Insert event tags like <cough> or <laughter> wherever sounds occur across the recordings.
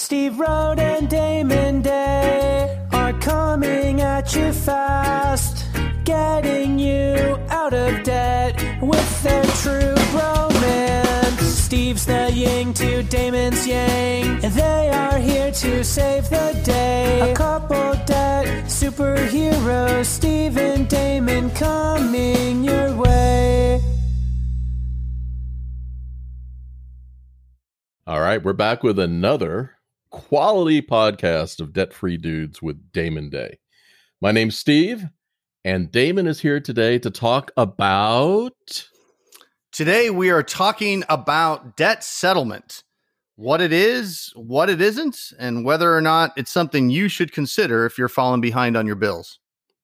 Steve Rhode and Damon Day are coming at you fast, getting you out of debt with their true romance. Steve's the yin to Damon's yang, and they are here to save the day. A couple debt superheroes, Steve and Damon coming your way. All right, we're back with another quality podcast of Debt Free Dudes with Damon Day. My name's Steve, and Damon is here today to talk about. Today, we are talking about debt settlement what it is, what it isn't, and whether or not it's something you should consider if you're falling behind on your bills.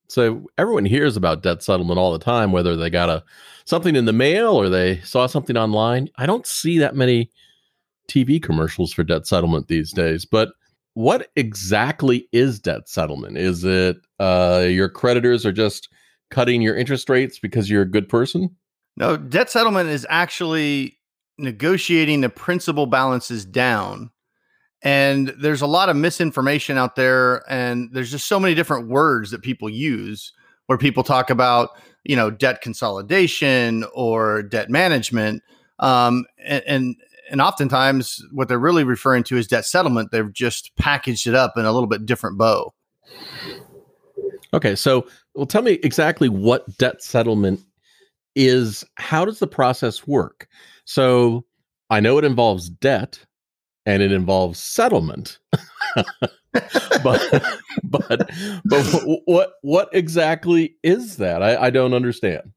So, everyone hears about debt settlement all the time, whether they got a something in the mail or they saw something online. I don't see that many TV commercials for debt settlement these days. But what exactly is debt settlement? Is it uh, your creditors are just cutting your interest rates because you're a good person? No, debt settlement is actually negotiating the principal balances down. And there's a lot of misinformation out there, and there's just so many different words that people use where people talk about, you know, debt consolidation or debt management. Um, and, and and oftentimes what they're really referring to is debt settlement. They've just packaged it up in a little bit different bow. Okay, so well, tell me exactly what debt settlement is. How does the process work? So I know it involves debt and it involves settlement. <laughs> but but but what what exactly is that? I, I don't understand.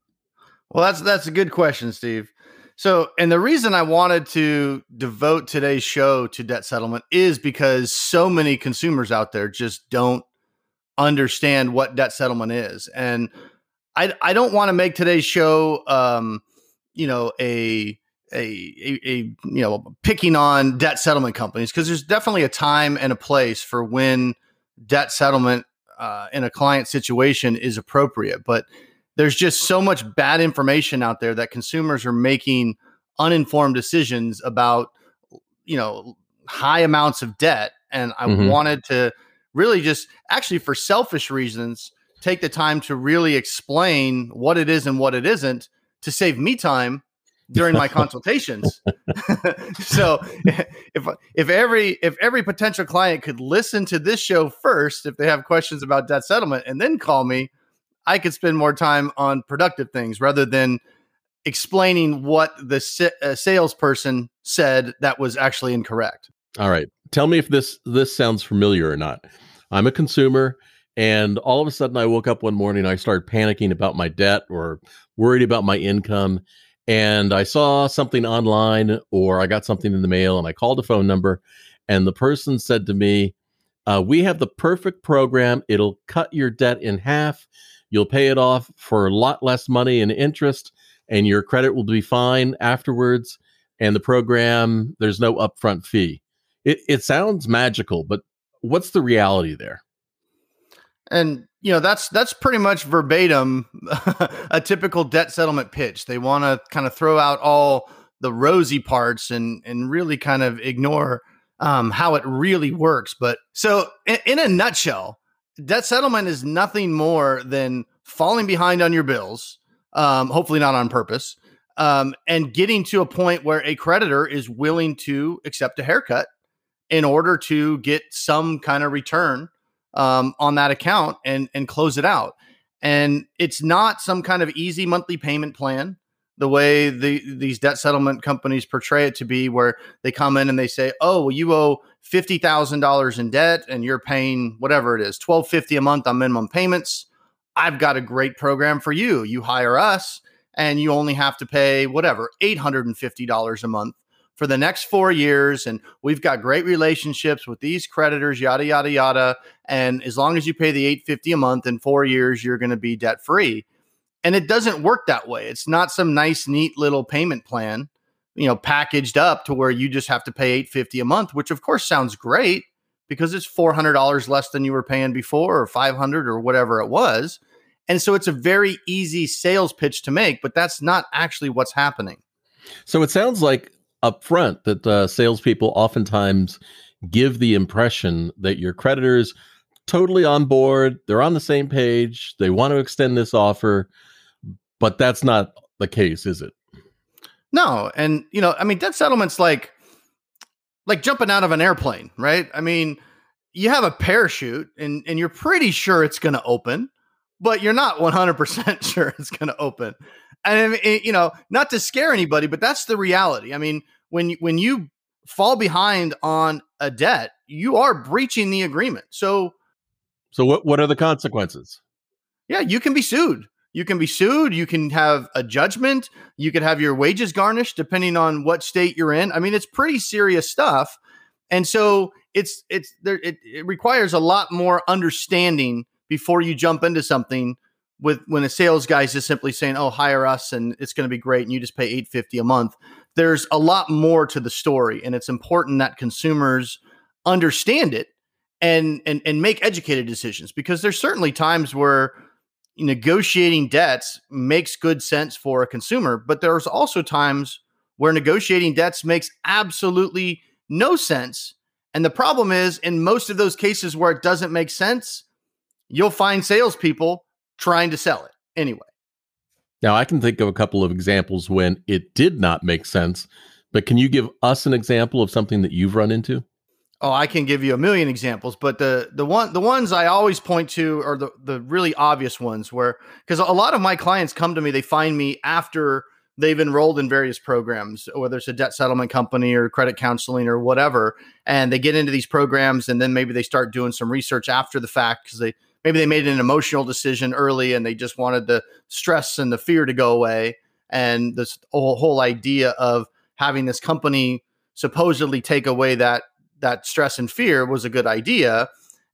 Well, that's that's a good question, Steve. So, and the reason I wanted to devote today's show to debt settlement is because so many consumers out there just don't understand what debt settlement is. And I, I don't want to make today's show, um, you know, a, a, a, a, you know, picking on debt settlement companies because there's definitely a time and a place for when debt settlement uh, in a client situation is appropriate. But there's just so much bad information out there that consumers are making uninformed decisions about you know high amounts of debt and i mm-hmm. wanted to really just actually for selfish reasons take the time to really explain what it is and what it isn't to save me time during my <laughs> consultations. <laughs> so if if every if every potential client could listen to this show first if they have questions about debt settlement and then call me, I could spend more time on productive things rather than explaining what the uh, salesperson said that was actually incorrect. All right. Tell me if this this sounds familiar or not. I'm a consumer and all of a sudden I woke up one morning I started panicking about my debt or worried about my income and I saw something online or I got something in the mail and I called a phone number and the person said to me, uh, "We have the perfect program. It'll cut your debt in half. You'll pay it off for a lot less money and interest, and your credit will be fine afterwards. And the program, there's no upfront fee. It, it sounds magical, but what's the reality there? And you know that's that's pretty much verbatim <laughs> a typical debt settlement pitch. They want to kind of throw out all the rosy parts and and really kind of ignore um, how it really works. But so in, in a nutshell, debt settlement is nothing more than falling behind on your bills, um, hopefully not on purpose, um, and getting to a point where a creditor is willing to accept a haircut in order to get some kind of return um, on that account and and close it out. And it's not some kind of easy monthly payment plan the way the these debt settlement companies portray it to be, where they come in and they say, "Oh, well, you owe fifty thousand dollars in debt, and you're paying whatever it is, twelve fifty a month on minimum payments." I've got a great program for you. You hire us, and you only have to pay whatever eight hundred and fifty dollars a month for the next four years. And we've got great relationships with these creditors, yada yada yada. And as long as you pay the eight fifty a month in four years, you're going to be debt free and it doesn't work that way. It's not some nice, neat little payment plan, you know, packaged up to where you just have to pay 850 a month, which of course sounds great because it's $400 less than you were paying before or 500 or whatever it was. And so it's a very easy sales pitch to make, but that's not actually what's happening. So it sounds like up front that uh, salespeople oftentimes give the impression that your creditors totally on board, they're on the same page, they want to extend this offer, but that's not the case, is it? No, and you know, I mean, debt settlements like like jumping out of an airplane, right? I mean, you have a parachute and and you're pretty sure it's going to open, but you're not 100% <laughs> sure it's going to open. And you know, not to scare anybody, but that's the reality. I mean, when when you fall behind on a debt, you are breaching the agreement. So So what what are the consequences? Yeah, you can be sued. You can be sued, you can have a judgment, you could have your wages garnished depending on what state you're in. I mean, it's pretty serious stuff. And so it's it's there it, it requires a lot more understanding before you jump into something with when a sales guy is just simply saying, "Oh, hire us and it's going to be great," and you just pay eight fifty a month. There's a lot more to the story, and it's important that consumers understand it and and and make educated decisions because there's certainly times where negotiating debts makes good sense for a consumer, but there's also times where negotiating debts makes absolutely no sense. And the problem is, in most of those cases where it doesn't make sense, you'll find salespeople trying to sell it anyway. Now, I can think of a couple of examples when it did not make sense, but can you give us an example of something that you've run into? Oh, I can give you a million examples, but the the one the ones I always point to are the the really obvious ones where because a lot of my clients come to me, they find me after they've enrolled in various programs, whether it's a debt settlement company or credit counseling or whatever, and they get into these programs and then maybe they start doing some research after the fact because they maybe they made an emotional decision early and they just wanted the stress and the fear to go away. And this whole, whole idea of having this company supposedly take away that that stress and fear was a good idea.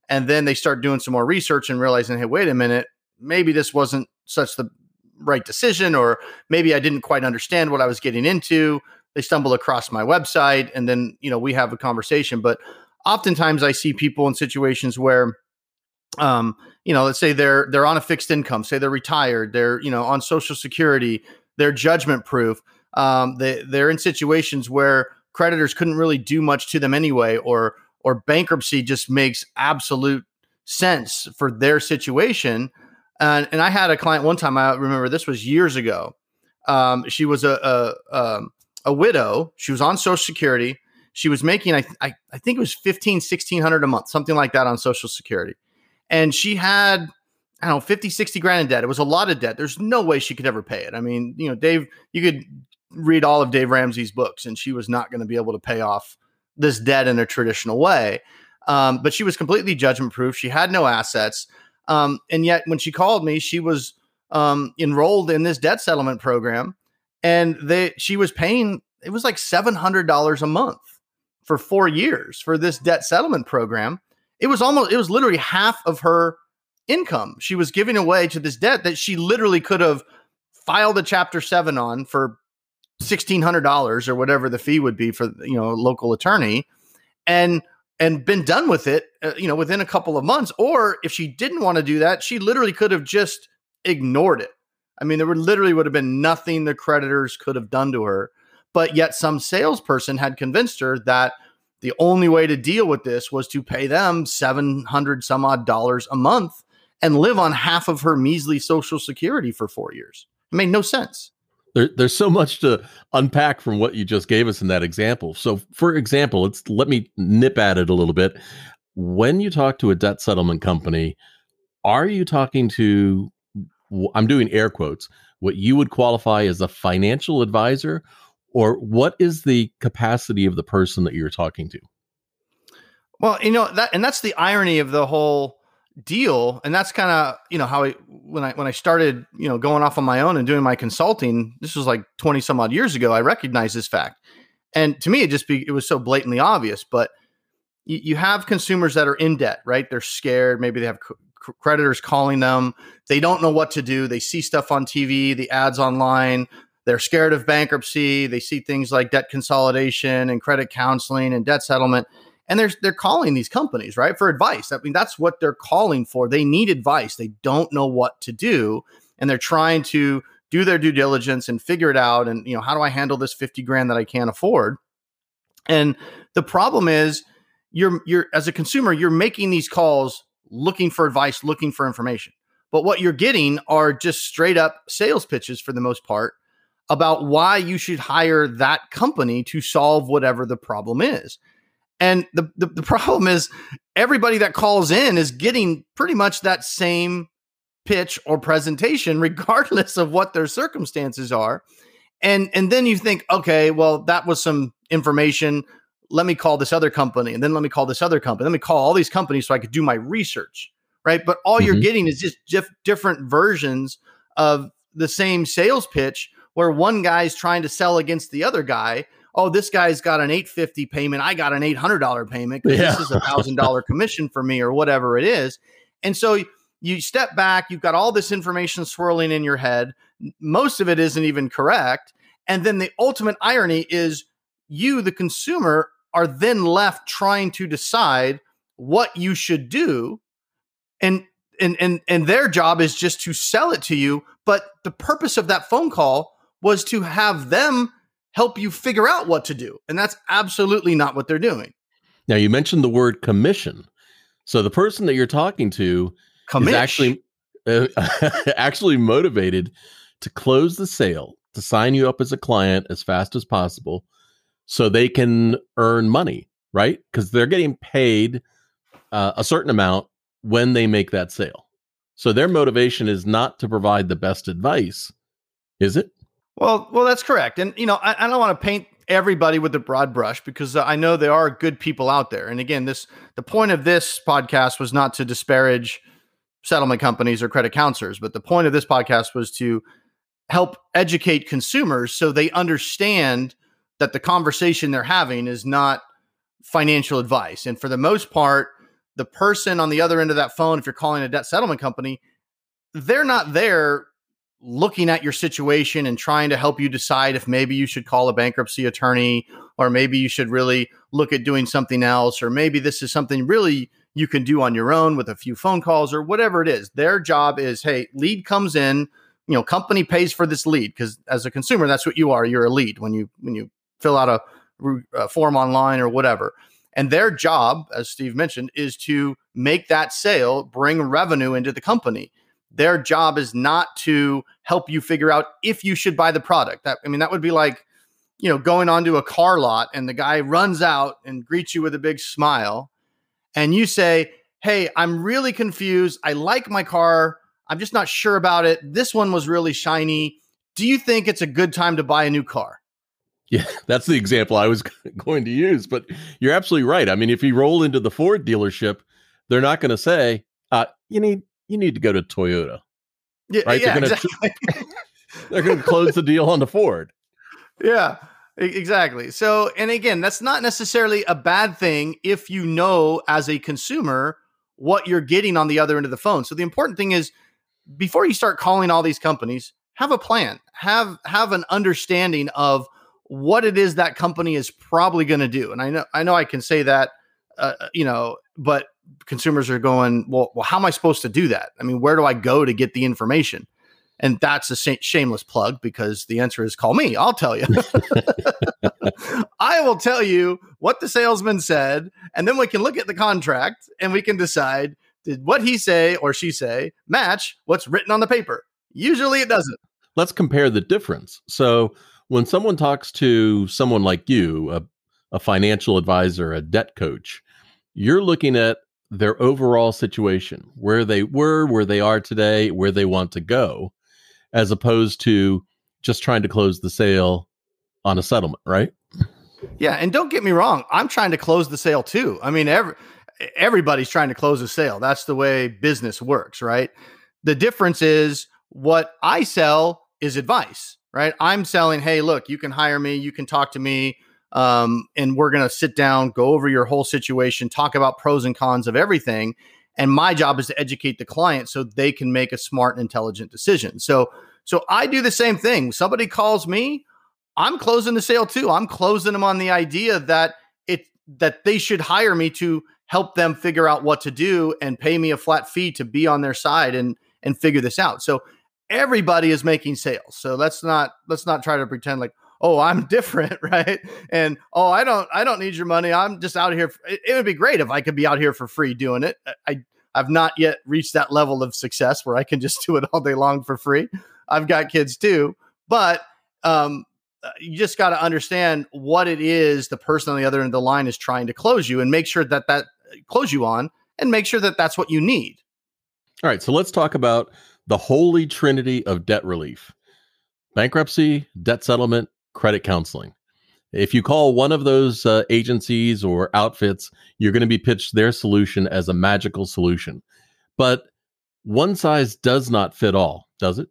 And then they start doing some more research and realizing, hey, wait a minute, maybe this wasn't such the right decision, or maybe I didn't quite understand what I was getting into. They stumble across my website, and then you know we have a conversation. But oftentimes, I see people in situations where um, you know, let's say they're they're on a fixed income, say they're retired, they're you know on Social Security, they're judgment proof. Um, they they're in situations where creditors couldn't really do much to them anyway, or or bankruptcy just makes absolute sense for their situation. And and I had a client one time. I remember this was years ago. Um, she was a a, um, a widow. She was on Social Security. She was making I I, I think it was 15, 1600 a month, something like that on Social Security and she had I don't know 50 60 grand in debt. It was a lot of debt. There's no way she could ever pay it. I mean, you know, Dave, you could read all of Dave Ramsey's books and she was not going to be able to pay off this debt in a traditional way. Um, but she was completely judgment proof. She had no assets. Um, and yet when she called me, she was um, enrolled in this debt settlement program and they she was paying it was like $700 a month for 4 years for this debt settlement program it was almost it was literally half of her income she was giving away to this debt that she literally could have filed a chapter 7 on for $1600 or whatever the fee would be for you know local attorney and and been done with it uh, you know within a couple of months or if she didn't want to do that she literally could have just ignored it i mean there would literally would have been nothing the creditors could have done to her but yet some salesperson had convinced her that the only way to deal with this was to pay them 700 some odd dollars a month and live on half of her measly social security for four years. It made no sense. There, there's so much to unpack from what you just gave us in that example. So, for example, let's let me nip at it a little bit. When you talk to a debt settlement company, are you talking to? I'm doing air quotes. What you would qualify as a financial advisor, or what is the capacity of the person that you're talking to? Well, you know that, and that's the irony of the whole deal, and that's kind of you know how I when I when I started you know going off on my own and doing my consulting. This was like twenty some odd years ago. I recognized this fact, and to me, it just be it was so blatantly obvious. But you, you have consumers that are in debt, right? They're scared. Maybe they have creditors calling them. They don't know what to do. They see stuff on TV, the ads online. They're scared of bankruptcy. They see things like debt consolidation and credit counseling and debt settlement. And they're, they're calling these companies, right, for advice. I mean, that's what they're calling for. They need advice. They don't know what to do. And they're trying to do their due diligence and figure it out. And, you know, how do I handle this 50 grand that I can't afford? And the problem is, you're you're as a consumer, you're making these calls looking for advice, looking for information. But what you're getting are just straight up sales pitches for the most part about why you should hire that company to solve whatever the problem is. And the, the, the problem is everybody that calls in is getting pretty much that same pitch or presentation, <laughs> regardless of what their circumstances are. And and then you think, okay, well, that was some information. Let me call this other company, and then let me call this other company. Let me call all these companies so I could do my research, right? But all mm-hmm. you're getting is just diff- different versions of the same sales pitch, where one guy's trying to sell against the other guy. Oh, this guy's got an 850 payment. I got an $800 payment because yeah. this is a thousand dollar <laughs> commission for me or whatever it is. And so you step back, you've got all this information swirling in your head. Most of it isn't even correct. And then the ultimate irony is you, the consumer, are then left trying to decide what you should do. And and and and their job is just to sell it to you. But the purpose of that phone call was to have them help you figure out what to do. And that's absolutely not what they're doing. Now you mentioned the word commission. So the person that you're talking to Commish. is actually uh, <laughs> actually motivated to close the sale, to sign you up as a client as fast as possible so they can earn money, right? Cuz they're getting paid uh, a certain amount when they make that sale. So their motivation is not to provide the best advice, is it? Well, well, that's correct. And you know, I, I don't want to paint everybody with a broad brush because uh, I know there are good people out there. And again, this the point of this podcast was not to disparage settlement companies or credit counselors, but the point of this podcast was to help educate consumers so they understand that the conversation they're having is not financial advice. And for the most part, the person on the other end of that phone, if you're calling a debt settlement company, they're not there looking at your situation and trying to help you decide if maybe you should call a bankruptcy attorney or maybe you should really look at doing something else or maybe this is something really you can do on your own with a few phone calls or whatever it is. Their job is hey, lead comes in, you know, company pays for this lead because as a consumer that's what you are, you're a lead when you when you fill out a, a form online or whatever. And their job, as Steve mentioned, is to make that sale bring revenue into the company their job is not to help you figure out if you should buy the product. That I mean, that would be like, you know, going onto a car lot and the guy runs out and greets you with a big smile, and you say, "Hey, I'm really confused. I like my car. I'm just not sure about it. This one was really shiny. Do you think it's a good time to buy a new car?" Yeah, <laughs> that's the example I was <laughs> going to use. But you're absolutely right. I mean, if you roll into the Ford dealership, they're not going to say, uh, "You need you need to go to Toyota. Yeah, right? Yeah, <laughs> they're going exactly. they're going to close the deal on the Ford. Yeah, exactly. So, and again, that's not necessarily a bad thing if you know as a consumer what you're getting on the other end of the phone. So the important thing is before you start calling all these companies, have a plan. Have have an understanding of what it is that company is probably going to do. And I know I know I can say that uh, you know, but consumers are going, well, well, how am I supposed to do that? I mean, where do I go to get the information? And that's a shameless plug because the answer is call me. I'll tell you. <laughs> I will tell you what the salesman said, and then we can look at the contract and we can decide did what he say or she say match what's written on the paper. Usually it doesn't. Let's compare the difference. So when someone talks to someone like you, a, a financial advisor, a debt coach, you're looking at their overall situation, where they were, where they are today, where they want to go, as opposed to just trying to close the sale on a settlement, right? Yeah, and don't get me wrong, I'm trying to close the sale too. I mean, every everybody's trying to close a sale. That's the way business works, right? The difference is what I sell is advice, right? I'm selling, hey, look, you can hire me, you can talk to me, um, and we're going to sit down, go over your whole situation, talk about pros and cons of everything. And my job is to educate the client so they can make a smart and intelligent decision. So, so I do the same thing. Somebody calls me, I'm closing the sale too. I'm closing them on the idea that it that they should hire me to help them figure out what to do and pay me a flat fee to be on their side and and figure this out. So everybody is making sales. So let's not let's not try to pretend like oh i'm different <laughs> right? And oh i don't i don't need your money. I'm just out here it, it would be great if i could be out here for free doing it. I i've not yet reached that level of success where i can just <laughs> do it all day long for free. I've got kids too but um uh, you just got to understand what it is the person on the other end of the line is trying to close you and make sure that that uh, close you on and make sure that that's what you need. All right so let's talk about the holy trinity of debt relief. Bankruptcy debt settlement credit counseling. If you call one of those uh, agencies or outfits you're going to be pitched their solution as a magical solution. But one size does not fit all does it?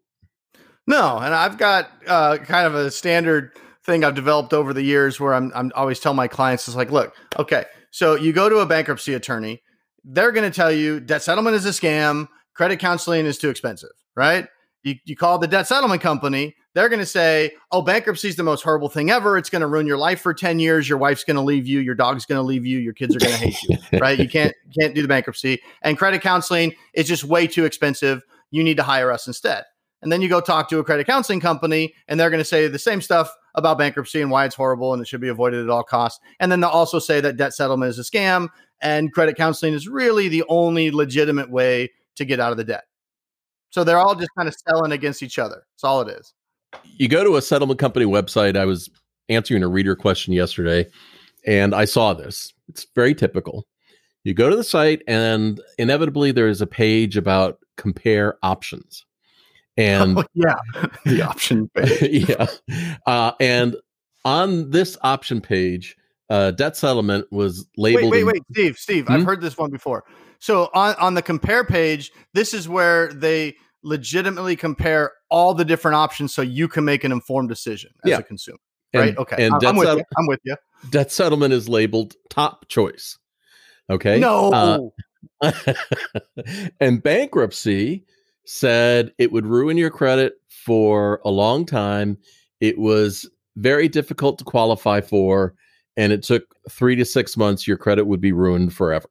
No, and I've got uh, kind of a standard thing I've developed over the years where I'm I'm always tell my clients is like, look, okay, so you go to a bankruptcy attorney, they're going to tell you debt settlement is a scam, credit counseling is too expensive, right? You, you call the debt settlement company, they're going to say, oh, bankruptcy is the most horrible thing ever. It's going to ruin your life for 10 years. Your wife's going to leave you. Your dog's going to leave you. Your kids are going to hate you, <laughs> right? You can't, can't do the bankruptcy. And credit counseling is just way too expensive. You need to hire us instead. And then you go talk to a credit counseling company and they're going to say the same stuff about bankruptcy and why it's horrible and it should be avoided at all costs. And then they'll also say that debt settlement is a scam and credit counseling is really the only legitimate way to get out of the debt. So they're all just kind of selling against each other. That's all it is. You go to a settlement company website. I was answering a reader question yesterday and I saw this. It's very typical. You go to the site and inevitably there is a page about compare options. And <laughs> oh, yeah, <laughs> the option page. <laughs> yeah. Uh, and on this option page, uh, debt settlement was labeled. Wait, wait, wait, Steve, Steve, hmm? I've heard this one before. So on, on the compare page, this is where they legitimately compare all the different options so you can make an informed decision as yeah. a consumer. Right. And, okay. And I'm, with settle- you. I'm with you. <laughs> Debt settlement is labeled top choice. Okay. No. Uh, <laughs> and bankruptcy said it would ruin your credit for a long time. It was very difficult to qualify for, and it took three to six months. Your credit would be ruined forever.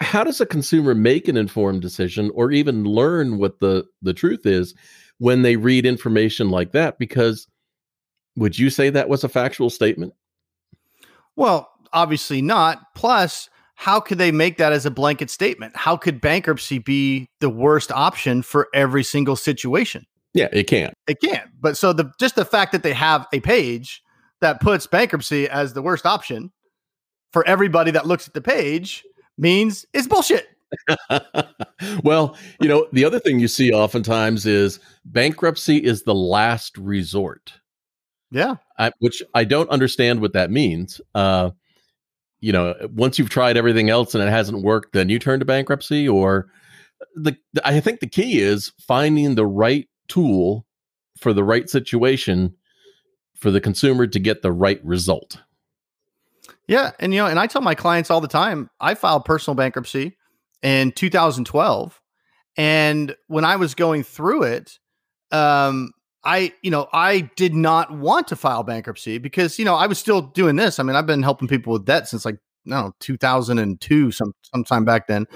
How does a consumer make an informed decision or even learn what the, the truth is when they read information like that? Because would you say that was a factual statement? Well, obviously not. Plus, how could they make that as a blanket statement? How could bankruptcy be the worst option for every single situation? Yeah, it can't. It can't. But so the just the fact that they have a page that puts bankruptcy as the worst option for everybody that looks at the page means it's bullshit. <laughs> well, you know, the other thing you see oftentimes is bankruptcy is the last resort. Yeah. I, which I don't understand what that means. Uh, you know once you've tried everything else and it hasn't worked then you turn to bankruptcy or the, the i think the key is finding the right tool for the right situation for the consumer to get the right result yeah and you know and i tell my clients all the time i filed personal bankruptcy in 2012 and when i was going through it um I, you know, I did not want to file bankruptcy because, you know, I was still doing this. I mean, I've been helping people with debt since like, I don't know, 2002, some sometime back then.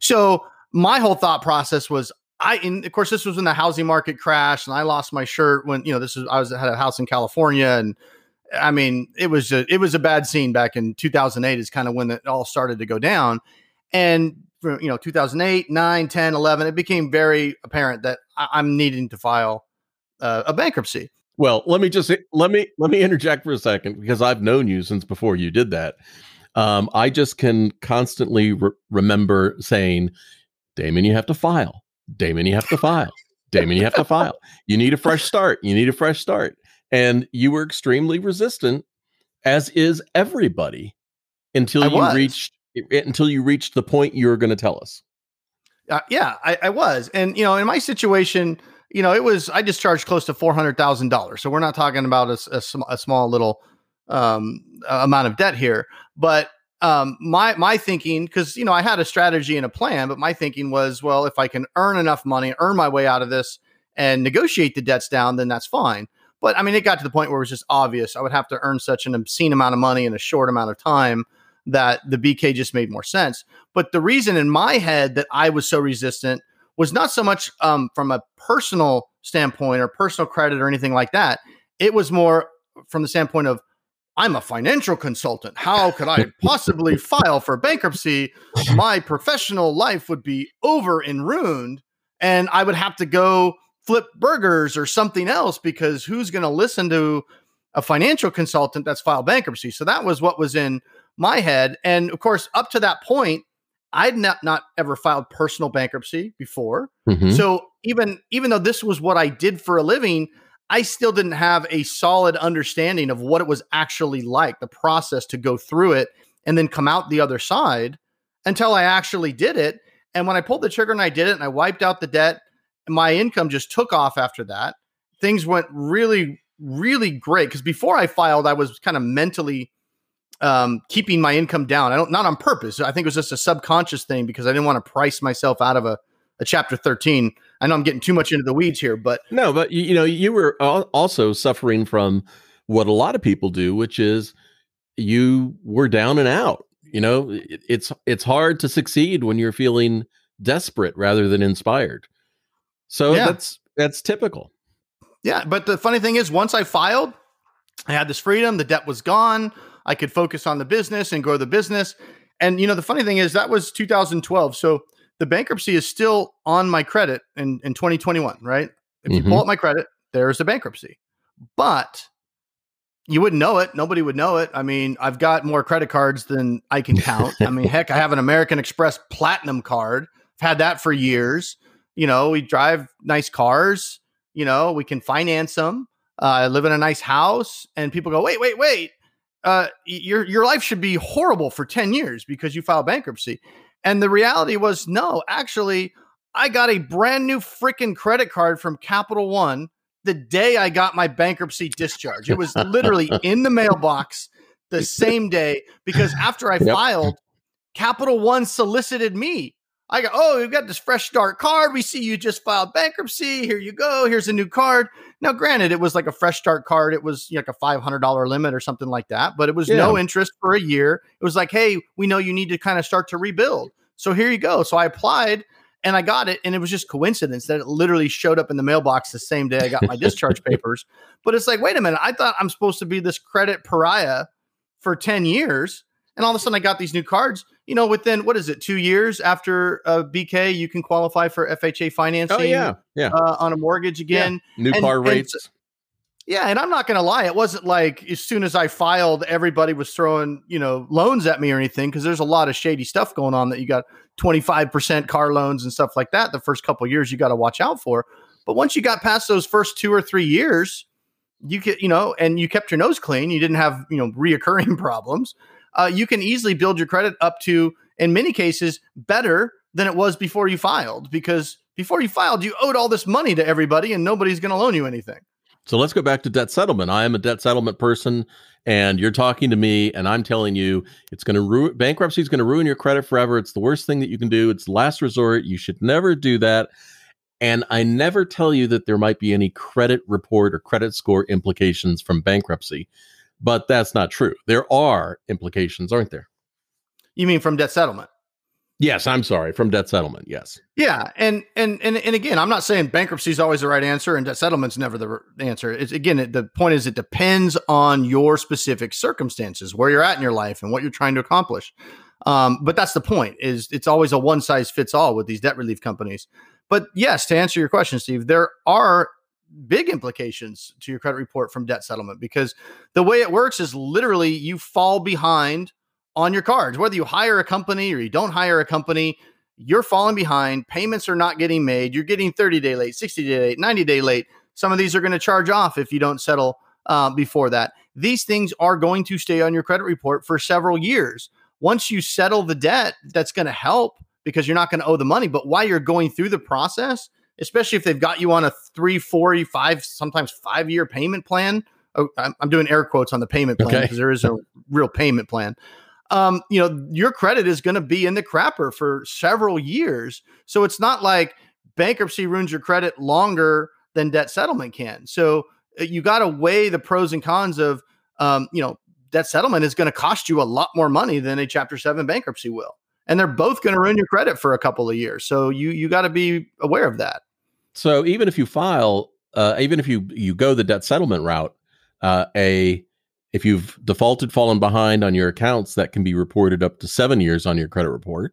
So my whole thought process was I, and of course, this was when the housing market crashed and I lost my shirt when, you know, this was, I was had a house in California and I mean, it was a, it was a bad scene back in 2008 is kind of when it all started to go down. And, you know, 2008, 9, 10, 11, it became very apparent that I, I'm needing to file uh, a bankruptcy. Well, let me just let me let me interject for a second because I've known you since before you did that. Um, I just can constantly re- remember saying, "Damon, you have to file. Damon, you have to file. Damon, you have to file. You need a fresh start. You need a fresh start." And you were extremely resistant, as is everybody, until you reached until you reached the point you were going to tell us. Uh, yeah, I, I was, and you know, in my situation you know, it was I just charged close to four hundred thousand dollars. So we're not talking about a, a, a small little um, amount of debt here. But um, my my thinking, because you know, I had a strategy and a plan, but my thinking was, well, if I can earn enough money, earn my way out of this, and negotiate the debts down, then that's fine. But I mean, it got to the point where it was just obvious I would have to earn such an obscene amount of money in a short amount of time that the BK just made more sense. But the reason in my head that I was so resistant was not so much um, from a personal standpoint or personal credit or anything like that. It was more from the standpoint of I'm a financial consultant. How could I <laughs> possibly file for bankruptcy? My professional life would be over and ruined, and I would have to go flip burgers or something else because who's going to listen to a financial consultant that's filed bankruptcy? So that was what was in my head. And of course, up to that point, I'd not, not ever filed personal bankruptcy before. Mhm. So even even though this was what I did for a living, I still didn't have a solid understanding of what it was actually like, the process to go through it and then come out the other side until I actually did it. And when I pulled the trigger and I did it and I wiped out the debt, my income just took off after that. Things went really, really great. Because before I filed, I was kind of mentally um, keeping my income down. I don't not on purpose. I think it was just a subconscious thing because I didn't want to price myself out of a, a chapter 13. I know I'm getting too much into the weeds here, but No, but you, you know, you were also suffering from what a lot of people do, which is you were down and out. You know, it, it's it's hard to succeed when you're feeling desperate rather than inspired. So Yeah. that's that's typical. Yeah, but the funny thing is, once I filed, I had this freedom. The debt was gone. I could focus on the business and grow the business. And you know, the funny thing is, that was 2012. So the bankruptcy is still on my credit in in 2021. Right? If you Mhm. pull up my credit, there's a bankruptcy. But you wouldn't know it. Nobody would know it. I mean, I've got more credit cards than I can count. I mean, heck, I have an American Express Platinum card. I've had that for years. You know, we drive nice cars. You know, we can finance them. Uh, I live in a nice house, and people go, "Wait, wait, wait! Uh, your your life should be horrible for ten years because you filed bankruptcy." And the reality was, no, actually, I got a brand new freaking credit card from Capital One the day I got my bankruptcy discharge. It was literally <laughs> in the mailbox the same day because after I Yep. filed, Capital One solicited me. I go, oh, you've got this fresh start card. We see you just filed bankruptcy. Here you go. Here's a new card. Now, granted, it was like a fresh start card. It was like a $500 limit or something like that, but it was no interest for a year. It was like, hey, we know you need to kind of start to rebuild. So here you go. So I applied and I got it. And it was just coincidence that it literally showed up in the mailbox the same day I got my discharge <laughs> papers. But it's like, wait a minute. I thought I'm supposed to be this credit pariah for 10 years. And all of a sudden I got these new cards. You know, within what is it, two years after uh, BK, you can qualify for FHA financing Oh yeah, yeah. uh, on a mortgage again. New and- car and rates. Yeah, and I'm not going to lie. It wasn't like as soon as I filed, everybody was throwing you know loans at me or anything because there's a lot of shady stuff going on that you got 25% car loans and stuff like that. The first couple of years you got to watch out for. But once you got past those first two or three years, you get you know, and you kept your nose clean. You didn't have you know reoccurring <laughs> problems. Uh, you can easily build your credit up to, in many cases, better than it was before you filed because before you filed, you owed all this money to everybody, and nobody's going to loan you anything. So let's go back to debt settlement. I am a debt settlement person, and you're talking to me, and I'm telling you it's going to ruin bankruptcy is going to ruin your credit forever. It's the worst thing that you can do. It's last resort. You should never do that. And I never tell you that there might be any credit report or credit score implications from bankruptcy, but that's not true. There are implications, aren't there? You mean from debt settlement? Yes, I'm sorry, from debt settlement. Yes. Yeah, and and and and again, I'm not saying bankruptcy is always the right answer, and debt settlement's never the answer. It's again, it, the point is, it depends on your specific circumstances, where you're at in your life, and what you're trying to accomplish. Um, but that's the point. Is it's always a one size fits all with these debt relief companies. But yes, to answer your question, Steve, there are big implications to your credit report from debt settlement because the way it works is literally you fall behind on your cards, whether you hire a company or you don't hire a company you're falling behind. Payments are not getting made. You're getting 30 day late, 60 day late, 90 day late. Some of these are going to charge off if you don't settle uh, before that. These things are going to stay on your credit report for several years. Once you settle the debt, that's going to help because you're not going to owe the money. But while you're going through the process, especially if they've got you on a three, four, five, sometimes five year payment plan. Oh, I'm, doing air quotes on the payment plan Okay. because there is a real payment plan um, you know, your credit is going to be in the crapper for several years. So it's not like bankruptcy ruins your credit longer than debt settlement can. So uh, you got to weigh the pros and cons of, um, you know, debt settlement is going to cost you a lot more money than a Chapter Seven bankruptcy will, and they're both going to ruin your credit for a couple of years. So you you got to be aware of that. So even if you file, uh, even if you you go the debt settlement route, uh, a if you've defaulted, fallen behind on your accounts, that can be reported up to seven years on your credit report,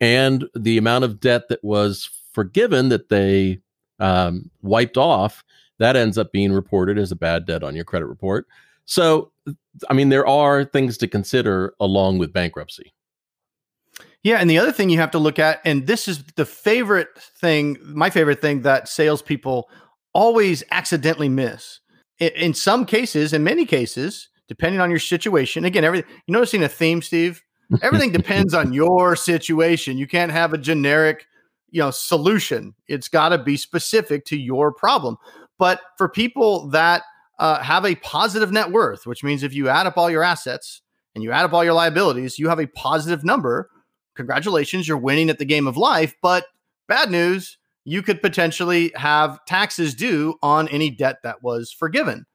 and the amount of debt that was forgiven that they um, wiped off that ends up being reported as a bad debt on your credit report. So, I mean, there are things to consider along with bankruptcy. Yeah, and the other thing you have to look at, and this is the favorite thing, my favorite thing that salespeople always accidentally miss. In some cases, in many cases, depending on your situation, again, everything you're noticing a theme, Steve? Everything <laughs> depends on your situation. You can't have a generic, you know, solution. It's got to be specific to your problem. But for people that uh, have a positive net worth, which means if you add up all your assets and you add up all your liabilities, you have a positive number congratulations, you're winning at the game of life. But bad news, you could potentially have taxes due on any debt that was forgiven.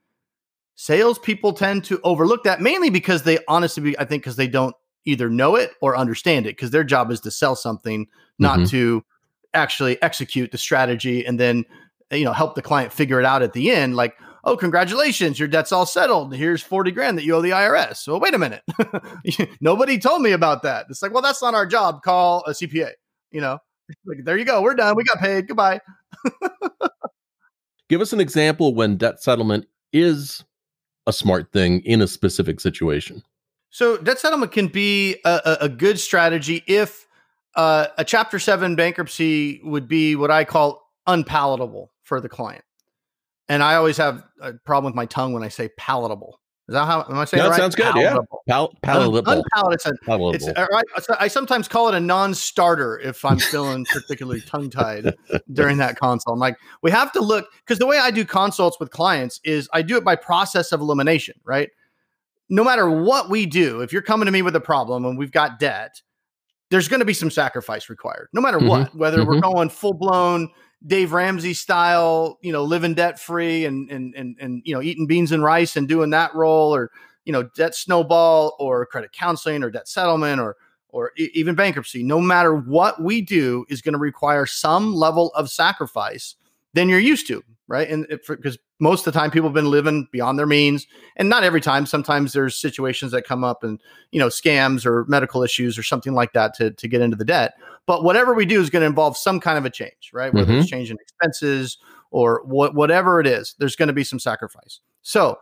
Salespeople tend to overlook that mainly because they honestly, I think, because they don't either know it or understand it, because their job is to sell something, not mm-hmm. to actually execute the strategy and then you know help the client figure it out at the end. Like, oh, congratulations, your debt's all settled. Here's 40 grand that you owe the IRS. So wait a minute. <laughs> Nobody told me about that. It's like, well, that's not our job. Call a CPA, you know, like, there you go. We're done. We got paid. Goodbye. Give us an example when debt settlement is a smart thing in a specific situation. So debt settlement can be a, a good strategy if uh, a Chapter Seven bankruptcy would be what I call unpalatable for the client and I always have a problem with my tongue when I say palatable. Is that how am I saying? That right? sounds good. Palatable. Yeah, Pal- palatable. Un- unpalatable. palatable. It's, right. I sometimes call it a non-starter if I'm feeling <laughs> particularly tongue-tied during that consult. I'm like, we have to look because the way I do consults with clients is I do it by process of elimination. Right. No matter what we do, if you're coming to me with a problem and we've got debt, there's going to be some sacrifice required. No matter mm-hmm. what, whether mm-hmm. we're going full blown Dave Ramsey style, you know, living debt free and and and and you know, eating beans and rice and doing that role, or you know, debt snowball, or credit counseling, or debt settlement, or or even bankruptcy. No matter what we do, is going to require some level of sacrifice than you're used to, right? And because most of the time people have been living beyond their means, and not every time. Sometimes there's situations that come up, and you know, scams or medical issues or something like that to to get into the debt. But whatever we do is going to involve some kind of a change, right? Whether mm-hmm. it's changing expenses or what, whatever it is, there's going to be some sacrifice. So,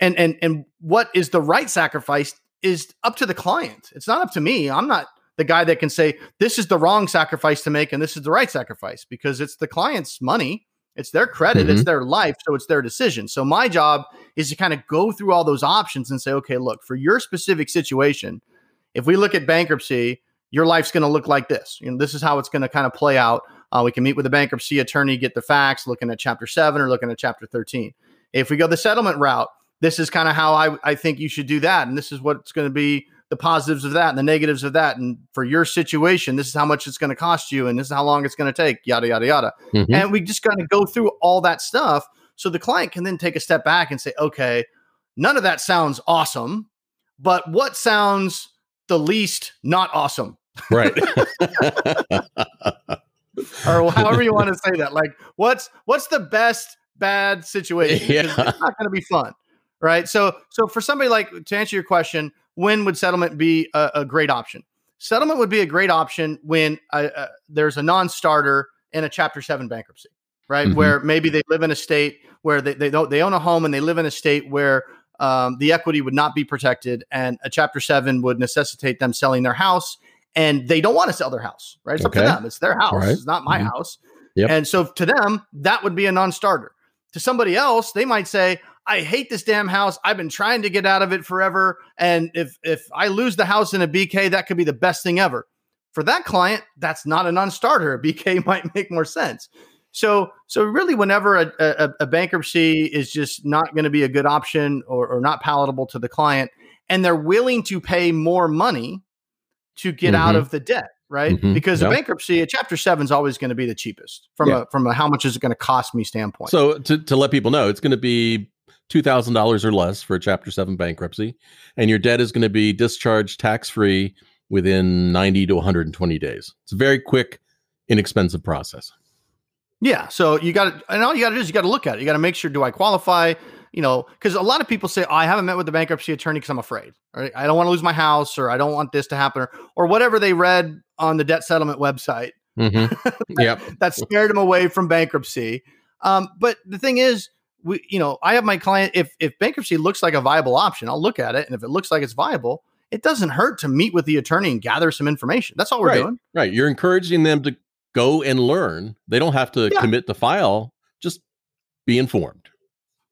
and and and what is the right sacrifice is up to the client. It's not up to me. I'm not the guy that can say this is the wrong sacrifice to make and this is the right sacrifice because it's the client's money. It's their credit, mm-hmm. it's their life, so it's their decision. So my job is to kind of go through all those options and say, okay, look, for your specific situation, if we look at bankruptcy, your life's going to look like this. You know, this is how it's going to kind of play out. Uh, we can meet with a bankruptcy attorney, get the facts, looking at chapter seven or looking at chapter 13. If we go the settlement route, this is kind of how I, I think you should do that. And this is what's going to be the positives of that and the negatives of that. And for your situation, this is how much it's going to cost you and this is how long it's going to take, yada, yada, yada. Mm-hmm. And we just got to go through all that stuff. So the client can then take a step back and say, okay, none of that sounds awesome, but what sounds the least not awesome? right <laughs> <laughs> or however you want to say that like what's what's the best bad situation yeah. it's not going to be fun right so so for somebody like to answer your question when would settlement be a, a great option settlement would be a great option when uh, uh, there's a non-starter in a chapter 7 bankruptcy right mm-hmm. where maybe they live in a state where they, they don't they own a home and they live in a state where um, the equity would not be protected and a chapter 7 would necessitate them selling their house and they don't want to sell their house, right? It's okay. up to them. It's their house. Right. It's not my mm-hmm. house. Yep. And so to them, that would be a non-starter. To somebody else, they might say, I hate this damn house. I've been trying to get out of it forever. And if if I lose the house in a BK, that could be the best thing ever. For that client, that's not a non-starter. <laughs> A BK might make more sense. So so really, whenever a, a, a bankruptcy is just not going to be a good option or, or not palatable to the client, and they're willing to pay more money to get mm-hmm. out of the debt, right? Mm-hmm. Because yep. a bankruptcy, a chapter seven is always going to be the cheapest from yeah. a from a how much is it going to cost me standpoint. So to, to let people know, it's going to be two thousand dollars or less for a chapter seven bankruptcy, and your debt is going to be discharged tax free within ninety to one hundred and twenty days. It's a very quick, inexpensive process. Yeah. So you got to, and all you got to do is you got to look at it. You got to make sure: do I qualify? you know, because a lot of people say, oh, I haven't met with the bankruptcy attorney because I'm afraid, right? I don't want to lose my house or I don't want this to happen or, or whatever they read on the debt settlement website. Mm-hmm. <laughs> that, Yep. that scared them away from bankruptcy. Um, but the thing is, we, you know, I have my client. If if bankruptcy looks like a viable option, I'll look at it, and if it looks like it's viable, it doesn't hurt to meet with the attorney and gather some information. That's all we're Right. doing. Right. You're encouraging them to go and learn. They don't have to Yeah. commit to file. Just be informed.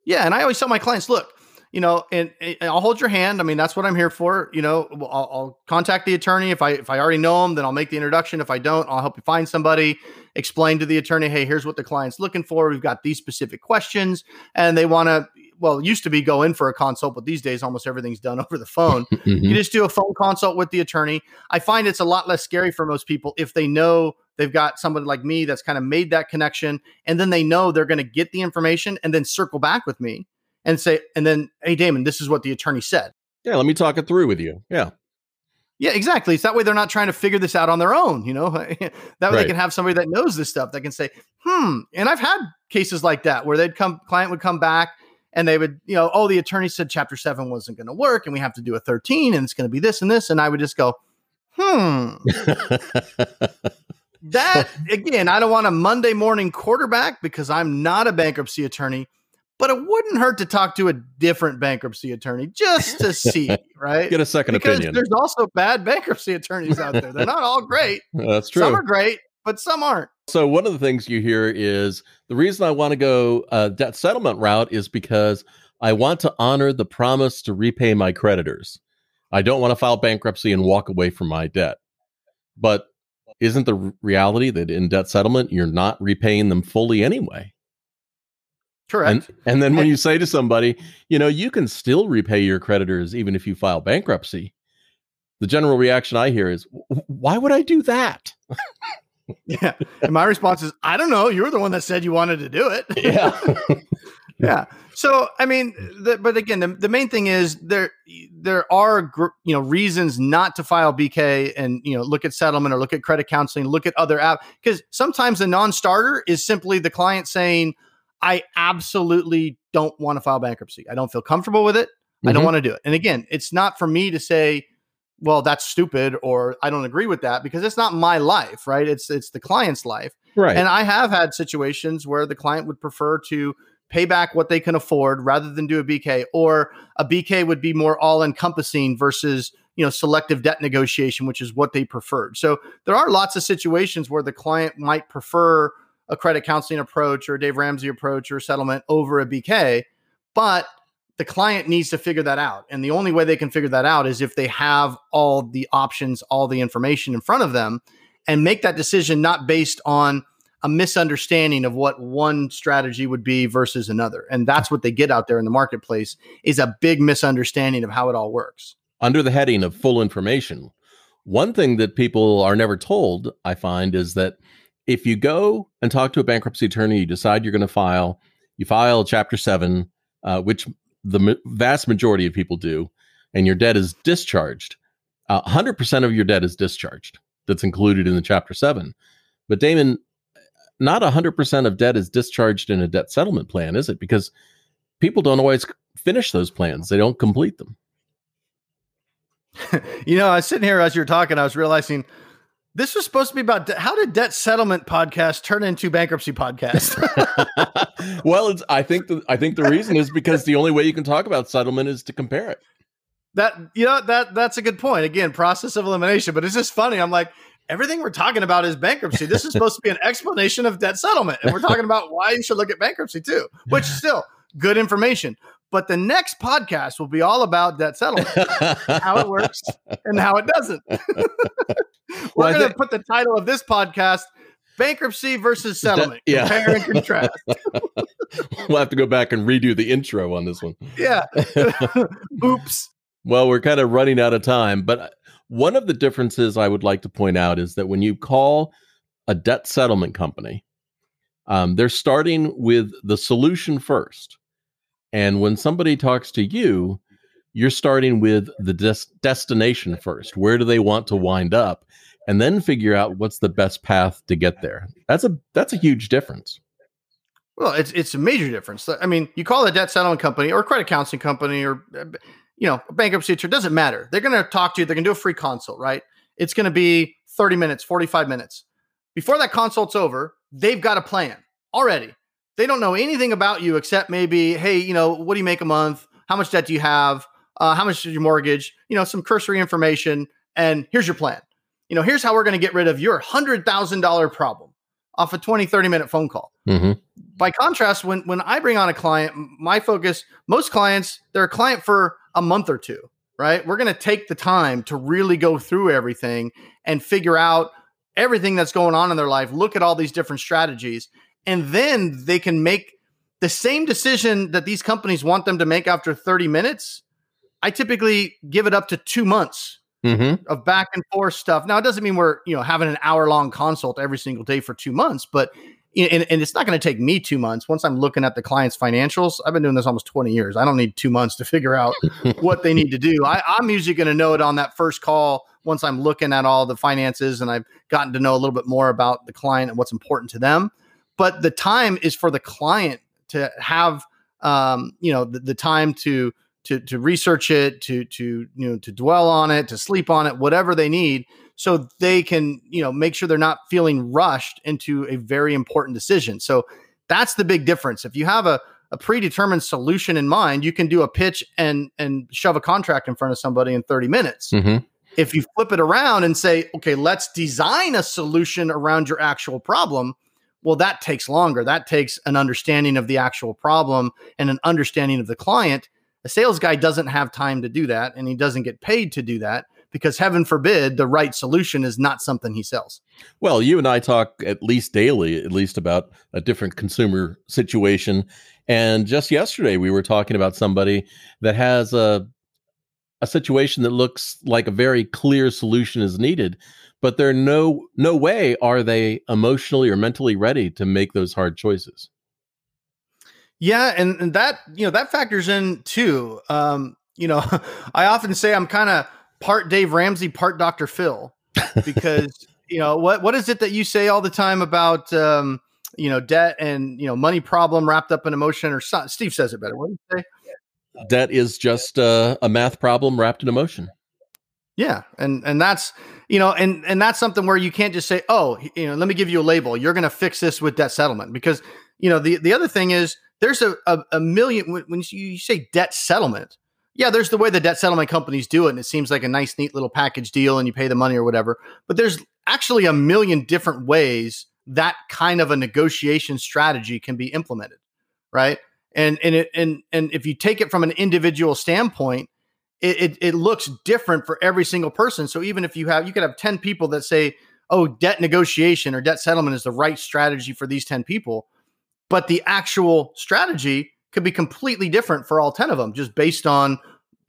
Yeah, and I always tell my clients, look, you know, and, and I'll hold your hand. I mean, that's what I'm here for. You know, I'll, I'll contact the attorney if I if I already know them, then I'll make the introduction. If I don't, I'll help you find somebody. Explain to the attorney, hey, here's what the client's looking for. We've got these specific questions, and they want to. Well, used to be go in for a consult, but these days almost everything's done <laughs> over the phone. <laughs> Mhm. You just do a phone consult with the attorney. I find it's a lot less scary for most people if they know they've got somebody like me that's kind of made that connection, and then they know they're going to get the information and then circle back with me and say, and then, hey, Damon, this is what the attorney said. Yeah. Let me talk it through with you. Yeah. Yeah, exactly. It's that way they're not trying to figure this out on their own. You know, <laughs> that way Right. they can have somebody that knows this stuff that can say, hmm. And I've had cases like that where they'd come, client would come back and they would, you know, oh, the attorney said chapter seven wasn't going to work and we have to do a 13 and it's going to be this and this. And I would just go, hmm. <laughs> That again, I don't want a Monday morning quarterback because I'm not a bankruptcy attorney, but it wouldn't hurt to talk to a different bankruptcy attorney just to <laughs> see, right? Get a second because opinion. there's also bad bankruptcy attorneys out there. They're not all great. <laughs> That's true. Some are great, but some aren't. So one of the things you hear is the reason I want to go uh, debt settlement route is because I want to honor the promise to repay my creditors. I don't want to file bankruptcy and walk away from my debt. But isn't the reality that in debt settlement you're not repaying them fully anyway? Correct. And and then when you say to somebody, you know, you can still repay your creditors even if you file bankruptcy. The general reaction I hear is, why would I do that? <laughs> yeah. And my response is, I don't know. You're the one that said you wanted to do it. <laughs> <laughs> Yeah. yeah. So I mean, the, but again, the, the main thing is there there are gr- you know reasons not to file BK and you know look at settlement or look at credit counseling, look at other app because sometimes the non-starter is simply the client saying, "I absolutely don't want to file bankruptcy. I don't feel comfortable with it. I don't Mhm. want to do it." And again, it's not for me to say, "Well, that's stupid" or "I don't agree with that" because it's not my life, right? It's it's the client's life. right. And I have had situations where the client would prefer to pay back what they can afford rather than do a BK, or a BK would be more all encompassing versus you know selective debt negotiation, which is what they preferred. So there are lots of situations where the client might prefer a credit counseling approach or Dave Ramsey approach or settlement over a BK, but the client needs to figure that out. And the only way they can figure that out is if they have all the options, all the information in front of them and make that decision not based on a misunderstanding of what one strategy would be versus another. And that's what they get out there in the marketplace is a big misunderstanding of how it all works. under the heading of full information, one thing that people are never told, I find, is that if you go and talk to a bankruptcy attorney, you decide you're going to file, you file Chapter 7, uh, which the ma- vast majority of people do, and your debt is discharged, uh, 100% of your debt is discharged. That's included in the Chapter 7. But Damon, not 100% of debt is discharged in a debt settlement plan, is it? Because people don't always finish those plans, they don't complete them. <laughs> you know, I was sitting here as you were talking, I was realizing this was supposed to be about de- how did debt settlement podcast turn into bankruptcy podcast? <laughs> well, it's, I think the I think the reason is because the only way you can talk about settlement is to compare it. that you know that that's a good point. Again, process of elimination, but it's just funny. I'm like everything we're talking about is bankruptcy. This is supposed to be an explanation of debt settlement, and we're talking about why you should look at bankruptcy too, which still good information. But the next podcast will be all about debt settlement, how it works and how it doesn't. <laughs> We're I going to put the title of this podcast bankruptcy versus settlement yeah. compare and contrast <laughs> <laughs> we'll have to go back and redo the intro on this one. yeah oops Well, we're kind of running out of time, but one of the differences I would like to point out is that when you call a debt settlement company, um, they're starting with the solution first. And when somebody talks to you, you're starting with the des- destination first. Where do they want to wind up? And then figure out what's the best path to get there. That's a that's a huge difference. Well, it's it's a major difference. I mean, you call a debt settlement company or credit counseling company or uh, you know a bankruptcy attorney doesn't matter. They're going to talk to you. They're going to do a free consult, right? It's going to be thirty minutes, forty five minutes. Before that consult's over, they've got a plan already. They don't know anything about you except maybe, hey, you know, what do you make a month? How much debt do you have? Uh, how much is your mortgage? You know, some cursory information, and here's your plan. You know, here's how we're going to get rid of your hundred thousand dollar problem off a 20, 30 minute phone call. Mm-hmm. By contrast, when when I bring on a client, my focus, most clients, they're a client for a month or two, right? We're going to take the time to really go through everything and figure out everything that's going on in their life, look at all these different strategies, and then they can make the same decision that these companies want them to make after 30 minutes. I typically give it up to two months Mm-hmm. of back and forth stuff. Now, it doesn't mean we're you know having an hour long consult every single day for two months, but and, and it's not going to take me two months. Once I'm looking at the client's financials, I've been doing this almost 20 years. I don't need two months to figure out <laughs> what they need to do. I, I'm usually going to know it on that first call once I'm looking at all the finances and I've gotten to know a little bit more about the client and what's important to them. But the time is for the client to have, um, you know, the, the time to to to research it, to to you know to dwell on it, to sleep on it, whatever they need, so they can you know make sure they're not feeling rushed into a very important decision. So that's the big difference. If you have a a predetermined solution in mind, you can do a pitch and and shove a contract in front of somebody in 30 minutes. Mm-hmm. If you flip it around and say, okay, let's design a solution around your actual problem, well, that takes longer. That takes an understanding of the actual problem and an understanding of the client. A sales guy doesn't have time to do that, and he doesn't get paid to do that because, heaven forbid, the right solution is not something he sells. Well, you and I talk at least daily, at least about a different consumer situation. And just yesterday, we were talking about somebody that has a a situation that looks like a very clear solution is needed, but there no no way are they emotionally or mentally ready to make those hard choices. Yeah, and, and that you know that factors in too. Um, you know, <laughs> I often say I'm kind of part Dave Ramsey, part Dr. Phil, because <laughs> you know what what is it that you say all the time about um, you know debt and you know money problem wrapped up in emotion, or so, Steve says it better. What do you say? Debt is just uh, a math problem wrapped in emotion. Yeah, and and that's you know, and and that's something where you can't just say, oh, you know, let me give you a label. You're going to fix this with debt settlement because you know the the other thing is there's a a, a million when, when you say debt settlement. Yeah, there's the way the debt settlement companies do it, and it seems like a nice, neat little package deal, and you pay the money or whatever. But there's actually a million different ways that kind of a negotiation strategy can be implemented, right? And and it and and if you take it from an individual standpoint, it, it, it looks different for every single person. So even if you have, you could have 10 people that say, oh, debt negotiation or debt settlement is the right strategy for these 10 people. But the actual strategy could be completely different for all 10 of them just based on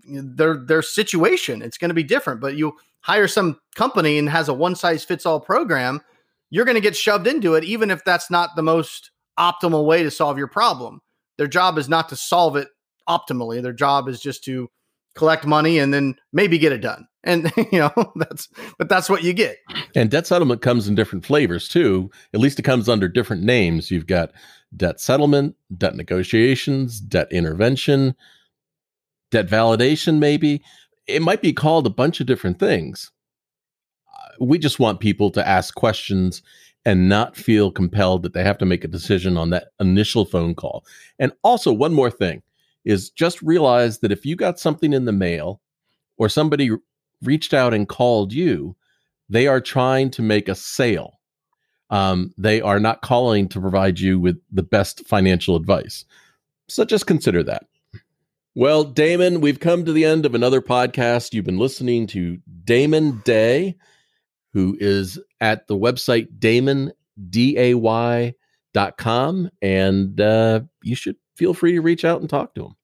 their, their situation. It's going to be different. But you hire some company and has a one size fits all program, you're going to get shoved into it, even if that's not the most optimal way to solve your problem. Their job is not to solve it optimally. Their job is just to collect money and then maybe get it done. And <laughs> you know, that's but that's what you get. And debt settlement comes in different flavors too. At least it comes under different names. You've got debt settlement, debt negotiations, debt intervention, debt validation maybe. It might be called a bunch of different things. Uh, we just want people to ask questions and not feel compelled that they have to make a decision on that initial phone call. And also one more thing is just realize that if you got something in the mail or somebody reached out and called you, they are trying to make a sale. Um, they are not calling to provide you with the best financial advice. So just consider that. Well, Damon, we've come to the end of another podcast. You've been listening to Damon Day, who is at the website damonday.com. And uh, you should feel free to reach out and talk to him.